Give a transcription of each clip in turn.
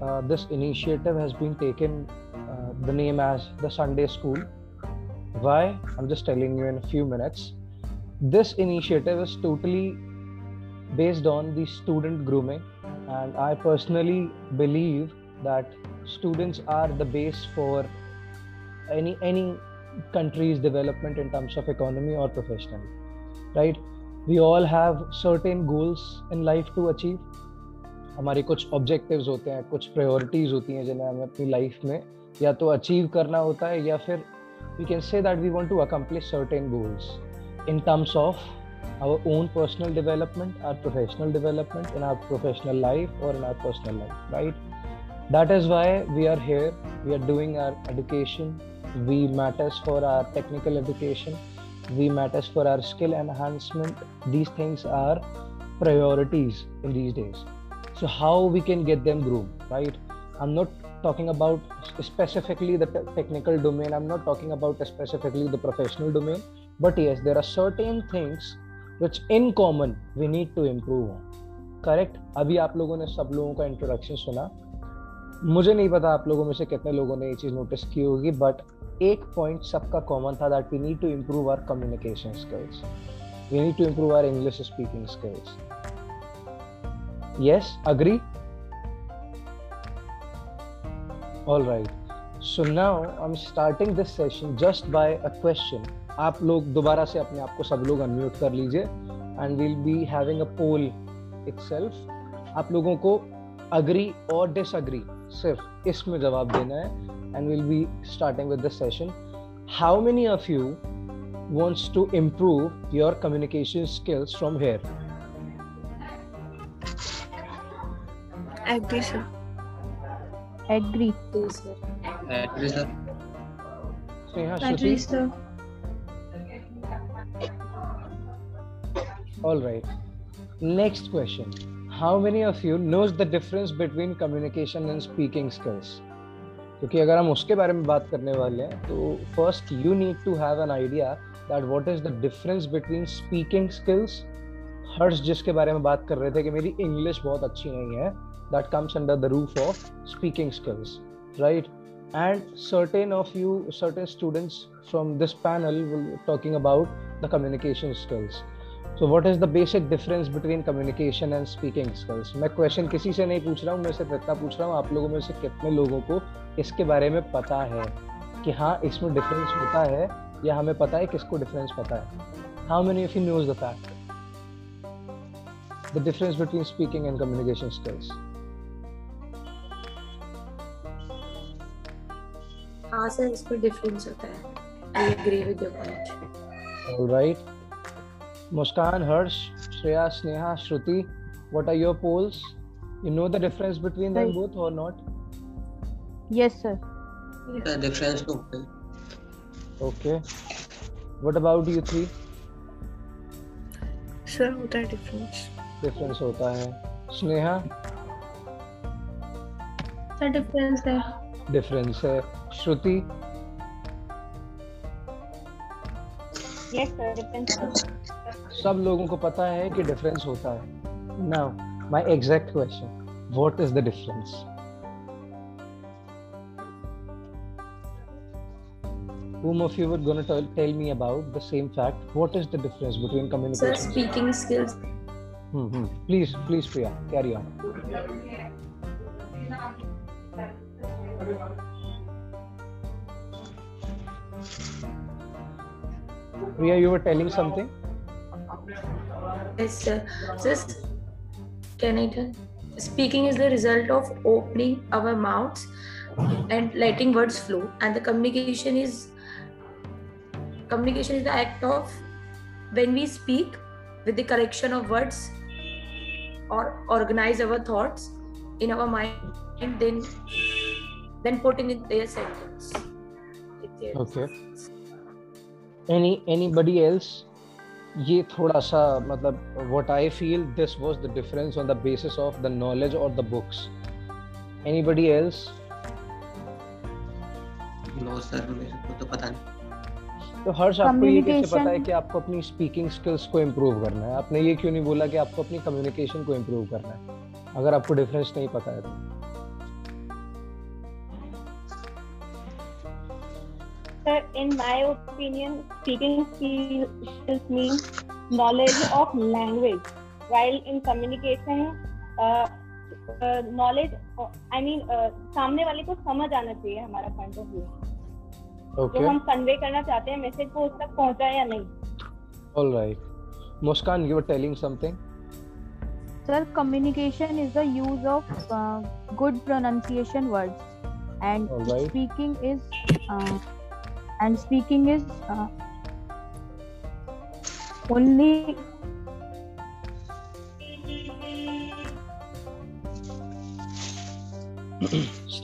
uh, this initiative has been taken uh, the name as the Sunday School. Why? I'm just telling you in a few minutes. This initiative is totally based on the student grooming, and I personally believe that students are the base for any any country's development in terms of economy or professionally right we all have certain goals in life to achieve हमारे कुछ objective होते हैं, कुछ priorities होती हैं जिन्हें हमें अपनी लाइफ में या तो अचीव करना होता है या फिर we can say that we want to accomplish certain goals in terms of our own personal development or professional development in our professional life और in our personal life right that is why we are here we are doing our education we matters for our technical education we matters for our skill enhancement these things are priorities in these days So how we can get them groomed, right? I'm not talking about specifically the te- technical domain. I'm not talking about specifically the professional domain. But yes, there are certain things which in common we need to improve on. Correct अभी आप लोगों ने सब लोगों का introduction सुना मुझे नहीं पता आप लोगों में से कितने लोगों ने ये चीज़ नोटिस की होगी बट एक पॉइंट सबका कॉमन था that we need to improve our communication skills we need to improve our English speaking skills yes agree all right so now i'm starting this session just by a question आप लोग दोबारा से अपने आप को सब लोग अनम्यूट कर लीजिए and will be having a poll itself आप लोगों को अग्री और डिसअग्री सिर्फ़ इसमें जवाब देना है and will be starting with this session how many of you wants to improve your communication skills from here next question how many of you knows the difference between communication and speaking skills क्योंकि अगर हम उसके बारे में बात करने वाले हैं तो first you need to have an idea that what is the difference between speaking skills Harsh जिसके बारे में बात कर रहे थे कि मेरी इंग्लिश बहुत अच्छी नहीं है that comes under the roof of speaking skills right and certain of you certain students from this panel will talking about the communication skills so what is the basic difference between communication and speaking skills मैं question किसी से नहीं पूछ रहा हूँ मैं सिर्फ़ इतना पूछ रहा हूँ आप लोगों में से कितने लोगों को इसके बारे में पता है कि हाँ इसमें डिफरेंस होता है या हमें पता है किसको डिफरेंस पता है how many of you knows the fact the difference between speaking and communication skills वहाँ Muskan Harsh Shreya Sneha Shruti what are your polls you know the difference between them not yes sir difference okay what about you three difference होता है Sneha difference है। Difference है। Shruti, Yes, सब लोगों को पता है कि difference होता है. Now, my exact question. What is the difference? Whom of you were going to tell, tell me about the same fact? What is the difference between communication? Speaking skills Hmm, Please, please, Priya, carry on. Priya, you were telling something? Yes, sir. Just can I tell? Speaking is the result of opening our mouths and letting words flow, and the communication is communication is the act of when we speak with the correction of words or organize our thoughts in our mind and then then putting in their sentence. Okay. Any anybody else? ये थोड़ा सा मतलब what I feel this was the difference on the basis of the knowledge or the books. Anybody else? No sir मेरे को तो पता नहीं तो हर्ष आपको ये कैसे पता है कि आपको अपनी स्पीकिंग स्किल्स को इम्प्रूव करना है आपने ये क्यों नहीं बोला कि आपको अपनी कम्युनिकेशन को इम्प्रूव करना है अगर आपको डिफरेंस नहीं पता है तो Sir, in my opinion, speaking skills mean knowledge of language, while in communication, uh, uh, knowledge, uh, I mean, uh, सामने वाले को समझ आना चाहिए हमारा पॉइंट ऑफ़ व्यू जो हम कन्वे करना चाहते हैं मैसेज को उस तक पहुँचा या नहीं All right. Muskan, you were telling something. Sir, communication is the use of uh, good pronunciation words, and All and speaking is uh, only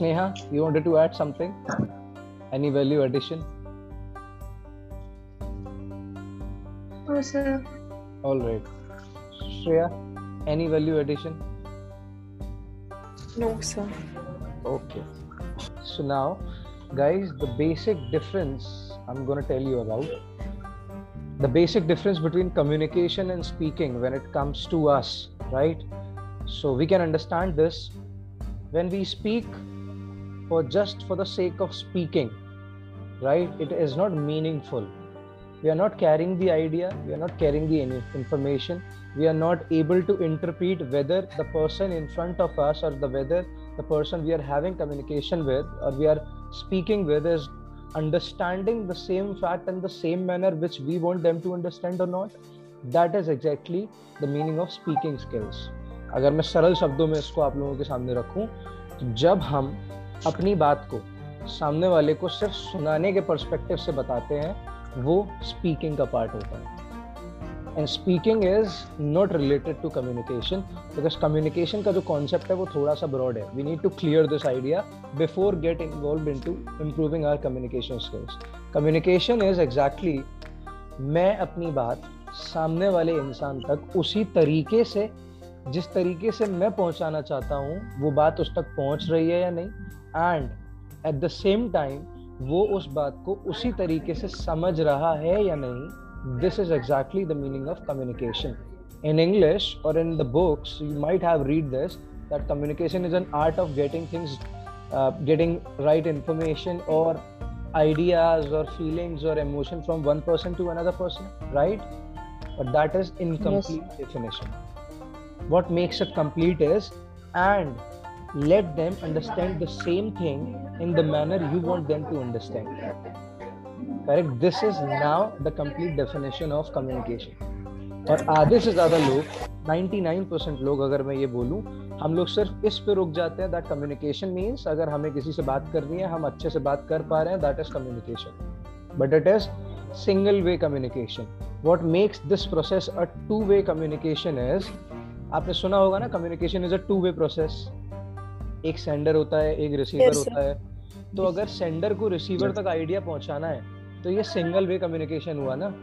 Sneha, you wanted to add something? Any value addition? Oh, sir. All right. Shreya, any value addition? No, sir. Okay. So now, guys, the basic difference I'm going to tell you about the basic difference between communication and speaking when it comes to us, right? So we can understand this when we speak for just for the sake of speaking, right? It is not meaningful. We are not carrying the idea, we are not carrying the information, we are not able to interpret whether the person in front of us or the whether the person we are having communication with or we are speaking with is understanding the same fact in the same manner which we want them to understand or not that is exactly the meaning of speaking skills अगर मैं सरल शब्दों में इसको आप लोगों के सामने रखूँ तो जब हम अपनी बात को सामने वाले को सिर्फ़ सुनाने के पर्सपेक्टिव से बताते हैं वो स्पीकिंग का पार्ट होता है and speaking is not related to communication because communication का जो कॉन्सेप्ट है, वो थोड़ा सा ब्रॉड है. We need to clear this idea before get involve in to improving our communication skills communication is exactly मैं अपनी बात सामने वाले इंसान तक उसी तरीके से, जिस तरीके से मैं पहुंचाना चाहता हूँ, वो बात उस तक पहुँच रही है या नहीं? And at the same time वो उस बात को उसी तरीके से समझ रहा है या नहीं? This is exactly the meaning of communication. In english or in the books you might have read this that communication is an art of getting things uh, getting right information or ideas or feelings or emotion from one person to another person right? But that is incomplete definition. What makes it complete is and let them understand the same thing in the manner you want them to understand correct this is now the complete definition of communication और आधे से ज़्यादा लोग 99% लोग अगर मैं ये बोलूँ हम लोग सिर्फ़ इस पे रुक जाते हैं दैट कम्युनिकेशन मींस अगर हमें किसी से बात करनी है हम अच्छे से बात कर पा रहे हैं that is communication but it is single way communication what makes this process a two way communication is आपने सुना होगा ना communication is a two way process एक सेंडर होता है एक रिसीवर Yes, होता है। तो अगर सेंडर को रिसीवर yes. तक आइडिया पहुंचाना है तो ये सिंगल वे कम्युनिकेशन हुआ ना।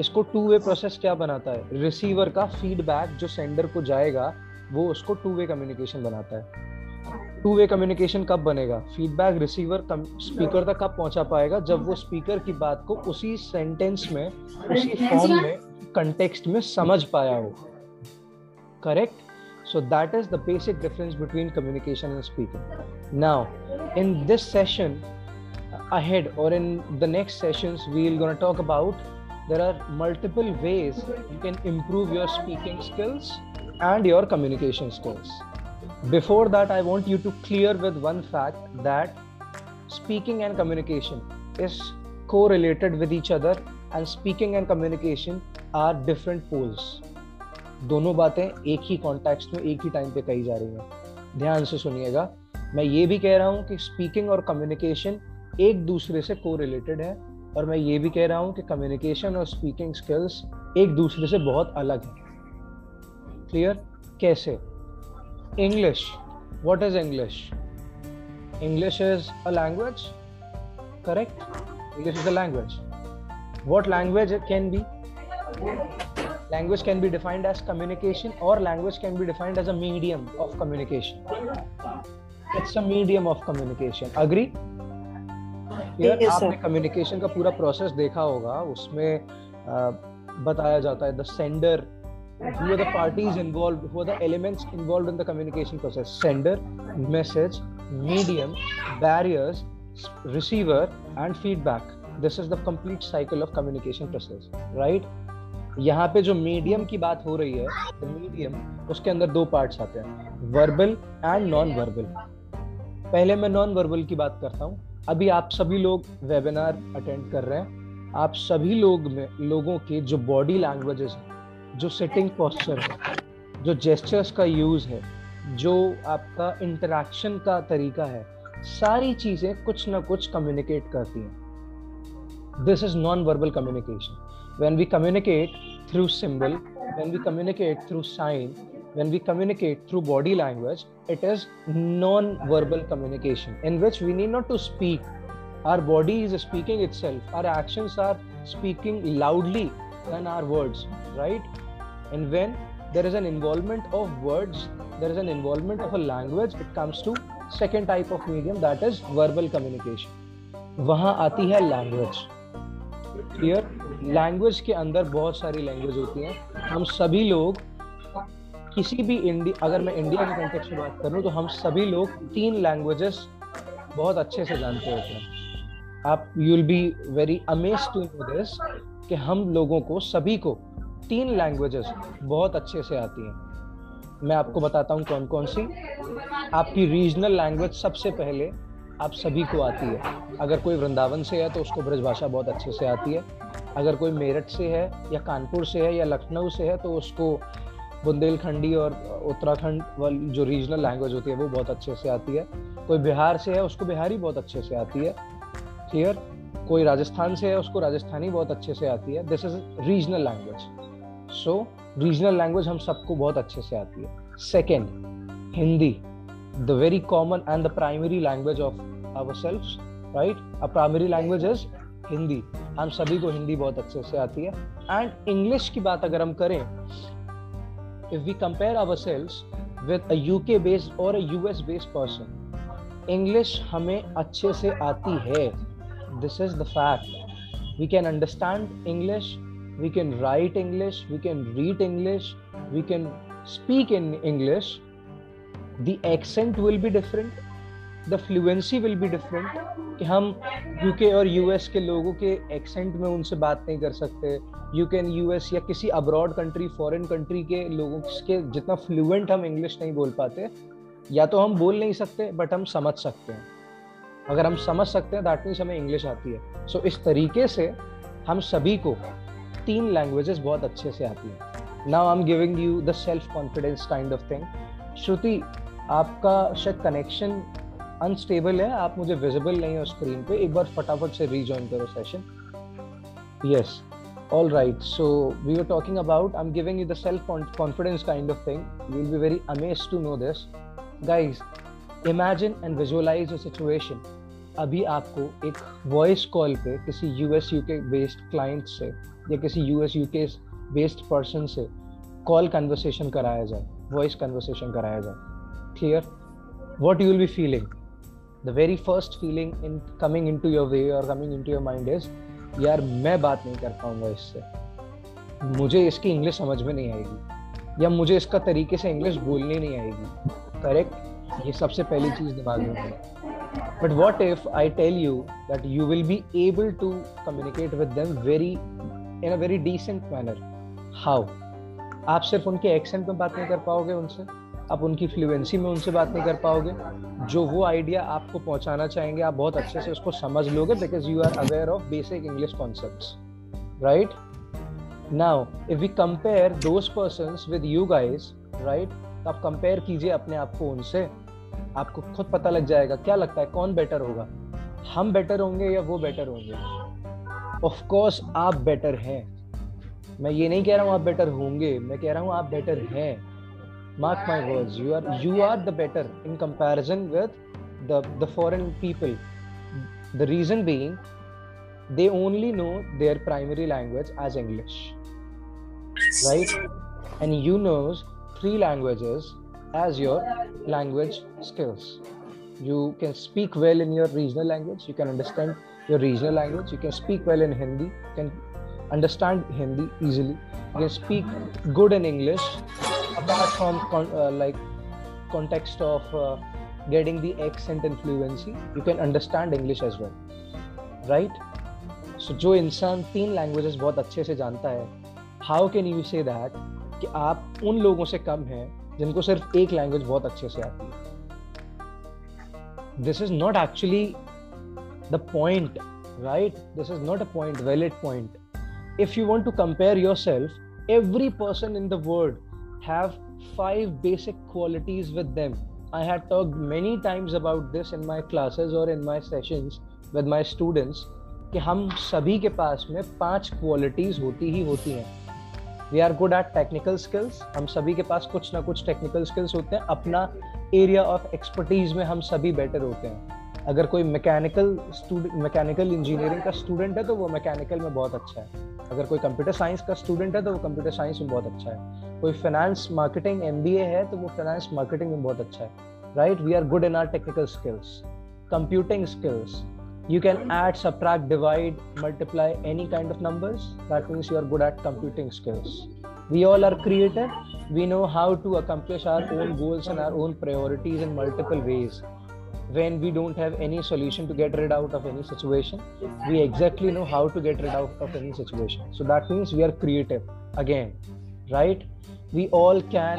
इसको टू वे प्रोसेस क्या बनाता है? रिसीवर का फीडबैक जो सेंडर को जाएगा, वो उसको टू वे कम्युनिकेशन बनाता है। टू वे कम्युनिकेशन कब बनेगा? फीडबैक रिसीवर स्पीकर तक कब पहुँचा पाएगा? जब वो स्पीकर की बात को उसी सेंटेंस में, उसी फॉर्म में कंटेक्स्ट में समझ पाया हो। Correct? So that is the basic difference between communication and speaking now, in this session ahead or in the next sessions we're going to talk about there are multiple ways you can improve your speaking skills and your communication skills before that i want you to clear with one fact that speaking and communication is correlated with each other and speaking and communication are different poles दोनों बातें एक ही context में एक ही time पे कही जा रही हैं ध्यान से सुनिएगा मैं ये भी कह रहा हूँ कि स्पीकिंग और कम्युनिकेशन एक दूसरे से को रिलेटेड है और मैं ये भी कह रहा हूँ कि कम्युनिकेशन और स्पीकिंग स्किल्स एक दूसरे से बहुत अलग है। क्लियर कैसे? English what is English English is a language correct English is a language what language can be language can be defined as communication और language can be defined as a medium of communication it's a medium of communication agree आपने communication का पूरा process देखा होगा उसमें बताया जाता है the sender who are the parties involve who are the elements involved in the communication process sender message medium barriers receiver and feedback this is the complete cycle of communication process right यहाँ पे जो medium की बात हो रही है the medium उसके अंदर दो पार्ट्स आते हैं वर्बल एंड नॉन वर्बल पहले मैं नॉन वर्बल की बात करता हूँ अभी आप सभी लोग वेबिनार अटेंड कर रहे हैं। आप सभी लोग में, लोगों के जो बॉडी लैंग्वेजेस है, जो सिटिंग पॉस्चर है, जो जेस्चर्स का यूज़ है, जो आपका इंटरेक्शन का तरीका है, सारी चीज़ें कुछ ना कुछ कम्युनिकेट करती हैं। This is non verbal communication when we communicate through symbol, when we communicate through sign when we communicate through body language it is non verbal communication in which we need not to speak our body is speaking itself our actions are speaking loudly than our words right and when there is an involvement of words there is an involvement of a language it comes to second type of medium that is verbal communication वहां आती है language clear language के अंदर बहुत सारी language होती हैं हम सभी लोग किसी भी इंडिया अगर मैं इंडिया के कॉन्टेक्स्ट में बात करूँ तो हम सभी लोग तीन लैंग्वेजेस बहुत अच्छे से जानते होते हैं। आप you will be very amaze to know this कि हम लोगों को, सभी को तीन लैंग्वेजेस बहुत अच्छे से आती हैं। मैं आपको बताता हूँ कौन कौन सी। आपकी रीजनल लैंग्वेज सबसे पहले आप सभी को आती है। अगर कोई वृंदावन से है तो उसको ब्रजभाषा बहुत अच्छे से आती है। अगर कोई मेरठ से है, या कानपुर से है, या लखनऊ से है तो उसको बुंदेलखंडी और उत्तराखंड वाली जो रीजनल लैंग्वेज होती है, वो बहुत अच्छे से आती है। कोई बिहार से है, उसको बिहारी बहुत अच्छे से आती है। क्लियर कोई राजस्थान से है, उसको राजस्थानी बहुत अच्छे से आती है। This is regional language so regional language हम सबको बहुत अच्छे से आती है। Second Hindi. The very common and the primary language of our self right a primary language is Hindi. हम सभी को हिंदी बहुत अच्छे से आती है। एंड इंग्लिश की बात अगर हम करें if we compare our sales with a UK based और a US based person English हमें अच्छे से आती है this is the fact we can understand English we can write english we can read english we can speak in english the accent will be different the fluency will be different कि हम UK और US के लोगों के accent में उनसे बात नहीं कर सकते। यू कैन यूएस या किसी अब्रॉड कंट्री फॉरेन कंट्री के लोगों के जितना फ्लुएंट हम इंग्लिश नहीं बोल पाते या तो हम बोल नहीं सकते बट हम समझ सकते हैं। अगर हम समझ सकते हैं दैट मीन्स हमें इंग्लिश आती है। सो so, इस तरीके से हम सभी को तीन लैंग्वेजेस बहुत अच्छे से आती हैं। Now I am giving you the self confidence kind of thing Shruti आपका शायद कनेक्शन अनस्टेबल है, आप मुझे विजिबल नहीं हो स्क्रीन पे। एक बार फटाफट से रीजॉइन करो session yes all right so we are talking about I am giving you the self confidence kind of thing you will be very amaze to know this guys imagine and visualise a situation अभी आपको एक voice call पे किसी US U K based client से या किसी U S U K based person से call conversation कराया जाए। वॉइस कन्वर्सेशन कराया जाए। Clear what you will be feeling be feeling the very first feeling in coming into your way or coming into your mind is, यार, मैं बात नहीं कर पाऊँगा इससे। मुझे इसकी इंग्लिश समझ में नहीं आएगी। या मुझे इसका तरीके से इंग्लिश बोलनी नहीं आएगी। करेक्ट ये सबसे पहली चीज़ दिमाग में है। But what if I tell you that you will be able to communicate with them very in a very decent manner how आप सिर्फ़ उनके एक्सेंट में बात नहीं कर पाओगे उनसे? आप उनकी फ्लुएंसी में उनसे बात नहीं कर पाओगे। जो वो आइडिया आपको पहुंचाना चाहेंगे, आप बहुत अच्छे से उसको समझ लोगे because you are aware of basic English concept right now if we compare those person with you guys right तो आप कंपेयर कीजिए अपने आप को उनसे। आपको खुद पता लग जाएगा, क्या लगता है, कौन बेटर होगा? हम बेटर होंगे या वो बेटर होंगे? ऑफ़ कोर्स आप बेटर हैं। मैं ये नहीं कह रहा हूँ आप बेटर होंगे, मैं कह रहा हूँ आप बेटर हैं। Mark my words you are you are the better in comparison with the the foreign people. The reason being they only know their primary language as english. Right? And you knows three languages as your language skills. You can speak well in your regional language you can understand your regional language you can speak well in hindi you can understand hindi easily. You can speak good in english apart from con- uh, like context of uh, getting the accent and fluency you can understand english as well right so जो इंसान तीन languages बहुत अच्छे से जानता है how can you say that कि आप उन लोगों से कम हैं जिनको सिर्फ़ एक लैंग्वेज बहुत अच्छे से आती है this is not actually the point right this is not a point valid point if you want to compare yourself every person in the world have five basic qualities with them. I had talked many times about this in my classes or in my sessions with my students कि हम सभी के पास में पाँच qualities होती ही होती हैं। We are good at technical skills हम सभी के पास कुछ ना कुछ टेक्निकल स्किल्स होते हैं। अपना एरिया ऑफ़ एक्सपर्टीज में हम सभी बेटर होते हैं। अगर कोई मैकेनिकल स्टूडेंट मैकेनिकल इंजीनियरिंग का स्टूडेंट है तो वो मैकेनिकल में बहुत अच्छा है। अगर कोई कंप्यूटर साइंस का स्टूडेंट है तो वो कंप्यूटर साइंस में बहुत अच्छा है। कोई फाइनेंस मार्केटिंग एम है तो वो फाइनेंस मार्केटिंग में बहुत अच्छा है right we are good in our technical skills computing skills you can add subtract divide multiply any kind of numbers that means you are good at computing skills we all are creative we know how to accomplish our own goals and our own priorities in multiple ways when we don't have any solution to get rid out of any situation we exactly know how to get rid out of any situation so that means we are creative again right? We all can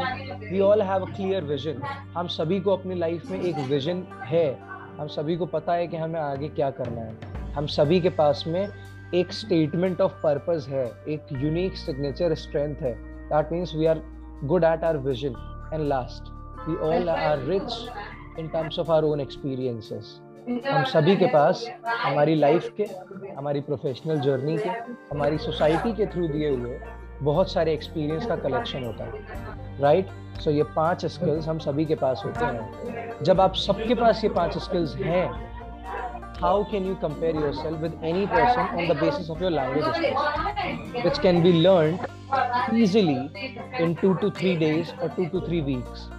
we all have a clear vision. हम सभी को अपनी life में एक vision है। हम सभी को पता है कि हमें आगे क्या करना है। हम सभी के पास में एक स्टेटमेंट ऑफ़ पर्पस है। एक यूनिक सिग्नेचर स्ट्रेंथ है। That means we are good at our vision and last we all are rich in terms of our own experiences हम सभी के पास हमारी लाइफ के हमारी प्रोफेशनल जर्नी के हमारी सोसाइटी के थ्रू दिए हुए बहुत सारे एक्सपीरियंस का कलेक्शन होता है राइट right? सो so ये पाँच स्किल्स हम सभी के पास होते हैं। जब आप सबके पास ये पाँच स्किल्स हैं how can you compare your self with any person on the basis of your language which can be learn easily in two to three days और two to three weeks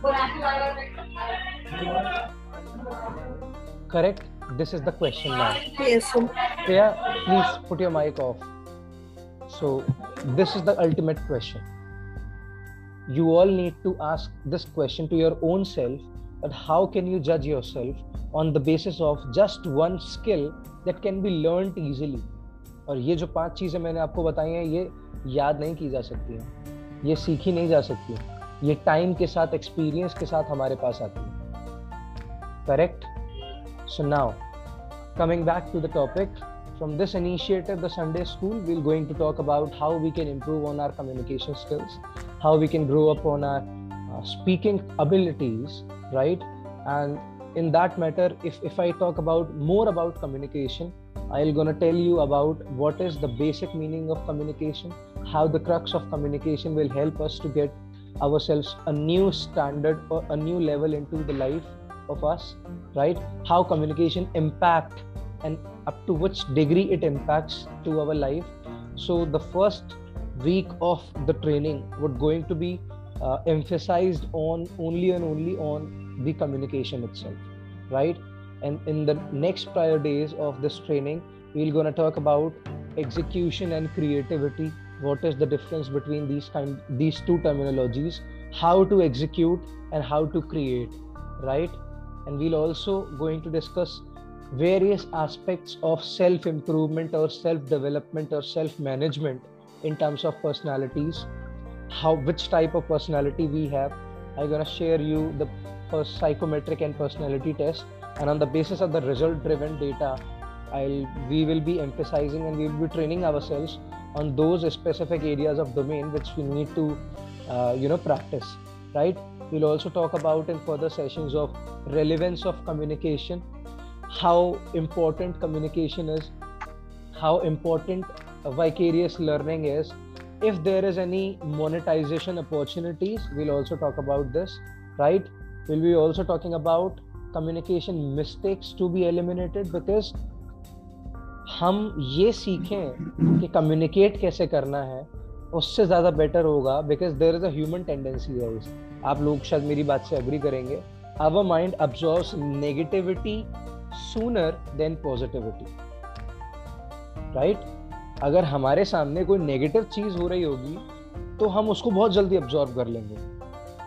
correct this is the question please put your mic off so this is the ultimate question you all need to ask this question to your own self that how can you judge yourself on the basis of just one skill that can be learned easily और ये जो पाँच चीज़ें मैंने आपको बताई हैं ये याद नहीं की जा सकती हैं ये सीखी नहीं जा सकती ये टाइम के साथ एक्सपीरियंस के साथ हमारे पास आती है correct so now coming back to the topic from this initiative the sunday school we're going to talk about how we can improve on our communication skills how we can grow up on our uh, speaking abilities right? And in that matter if, if i talk about more about communication i'm to tell you about what is the basic meaning of communication how the crux of communication will help us to get ourselves a new standard or a new level into the life of us right? How communication impact and up to which degree it impacts to our life. So the first week of the training would going to be uh, emphasized on only and only on the communication itself right? And in the next prior days of this training we're going to talk about execution and creativity. What is the difference between these kind these two terminologies? How to execute and how to create right? And we'll also going to discuss various aspects of self improvement or self development or self management in terms of personalities. How which type of personality we have. I'm going to share you the psychometric and personality test. And on the basis of the result driven data i'll we will be emphasizing and we will be training ourselves on those specific areas of domain which we need to uh, you know practice right? We'll also talk about in further sessions of relevance of communication how important communication is how important vicarious learning is if there is any monetization opportunities we'll also talk about this right we'll be also talking about communication mistakes to be eliminated because हम ये सीखें कि communicate कैसे करना है उससे ज़्यादा better होगा because there is a human tendency है आप लोग शायद मेरी बात से अग्री करेंगे our mind absorb negativity sooner than positivity right अगर हमारे सामने कोई नेगेटिव चीज़ हो रही होगी तो हम उसको बहुत जल्दी अब्जॉर्व कर लेंगे।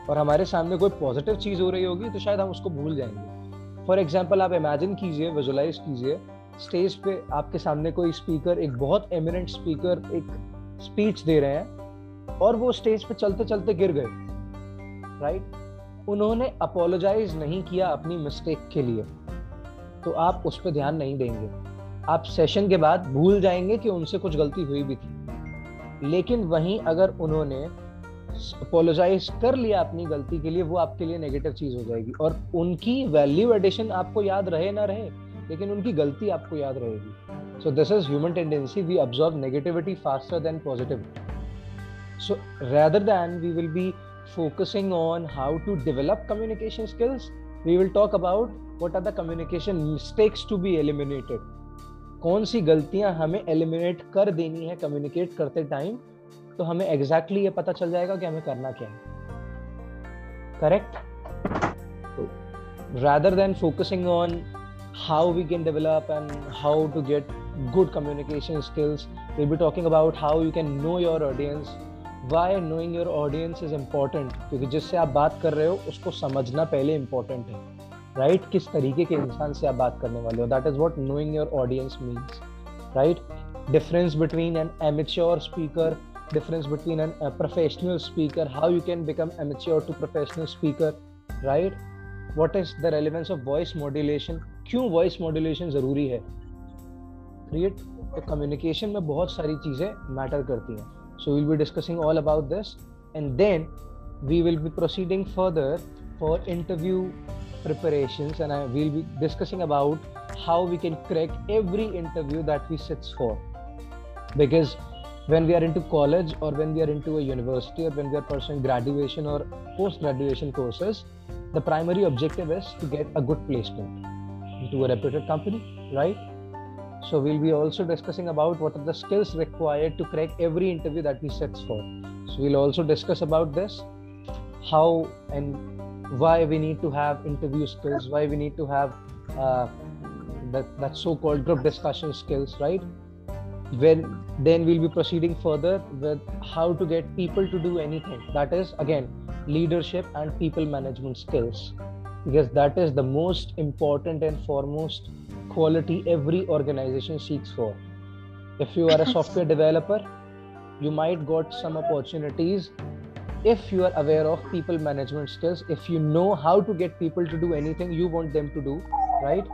और हमारे सामने कोई पॉजिटिव चीज़ हो रही होगी तो शायद हम उसको भूल जाएँगे। फॉर एग्ज़ाम्पल आप इमेजिन कीजिए विजुलाइज कीजिए स्टेज पे आपके सामने कोई स्पीकर एक बहुत एमिनेंट स्पीकर एक स्पीच दे रहे हैं, और वो स्टेज पे चलते चलते गिर गए। Right right? उन्होंने अपोलोजाइज नहीं किया अपनी मिस्टेक के लिए। तो आप उस पर ध्यान नहीं देंगे। आप सेशन के बाद भूल जाएँगे कि उनसे कुछ गलती हुई भी थी। लेकिन वहीं अगर उन्होंने अपोलोजाइज कर लिया अपनी गलती के लिए, वो आपके लिए नेगेटिव चीज़ हो जाएगी। और उनकी वैल्यू एडिशन आपको याद रहे ना रहे, लेकिन उनकी गलती आपको याद रहेगी। So this is human tendency we observe negativity faster than positivity so rather than we will be focusing on how to develop communication skills we will talk about what are the communication mistakes to be eliminated कौन सी गलतियाँ हमें eliminate कर देनी है communicate करते time तो हमें एग्जैक्टली exactly ये पता चल जाएगा कि हमें करना क्या है। Correct rather than focusing on how we can develop and how to get good communication skills will be talking about how you can know your audience why knowing your audience is important क्योंकि जिससे आप बात कर रहे हो, उसको समझना पहले इंपॉर्टेंट है। राइट किस तरीके के इंसान से आप बात करने वाले हो? That is what knowing your audience means right difference between an amateur speaker difference between an professional speaker how you can become amateur to professional speaker right what is the relevance of voice modulation क्यों voice modulation ज़रूरी है? Create communication में बहुत सारी चीज़ें matter करती हैं। So will be discussing all about this and then we will be proceeding further for interview preparations and I will be discussing about how we can crack every interview that we sits for. Because when we are into college or when we are into a university or when we are pursuing graduation or post graduation courses, the primary objective is to get a good placement into a reputed company, right? So we'll be also discussing about what are the skills required to crack every interview that we sets for. So we'll also discuss about this, how and why we need to have interview skills why we need to have uh, that, that so-called group discussion skills right? When then we'll be proceeding further with how to get people to do anything. That is again leadership and people management skills. Because that is the most important and foremost quality every organization seeks for. If you are a software developer you might got some opportunities if you are aware of people management skills if you know how to get people to do anything you want them to do right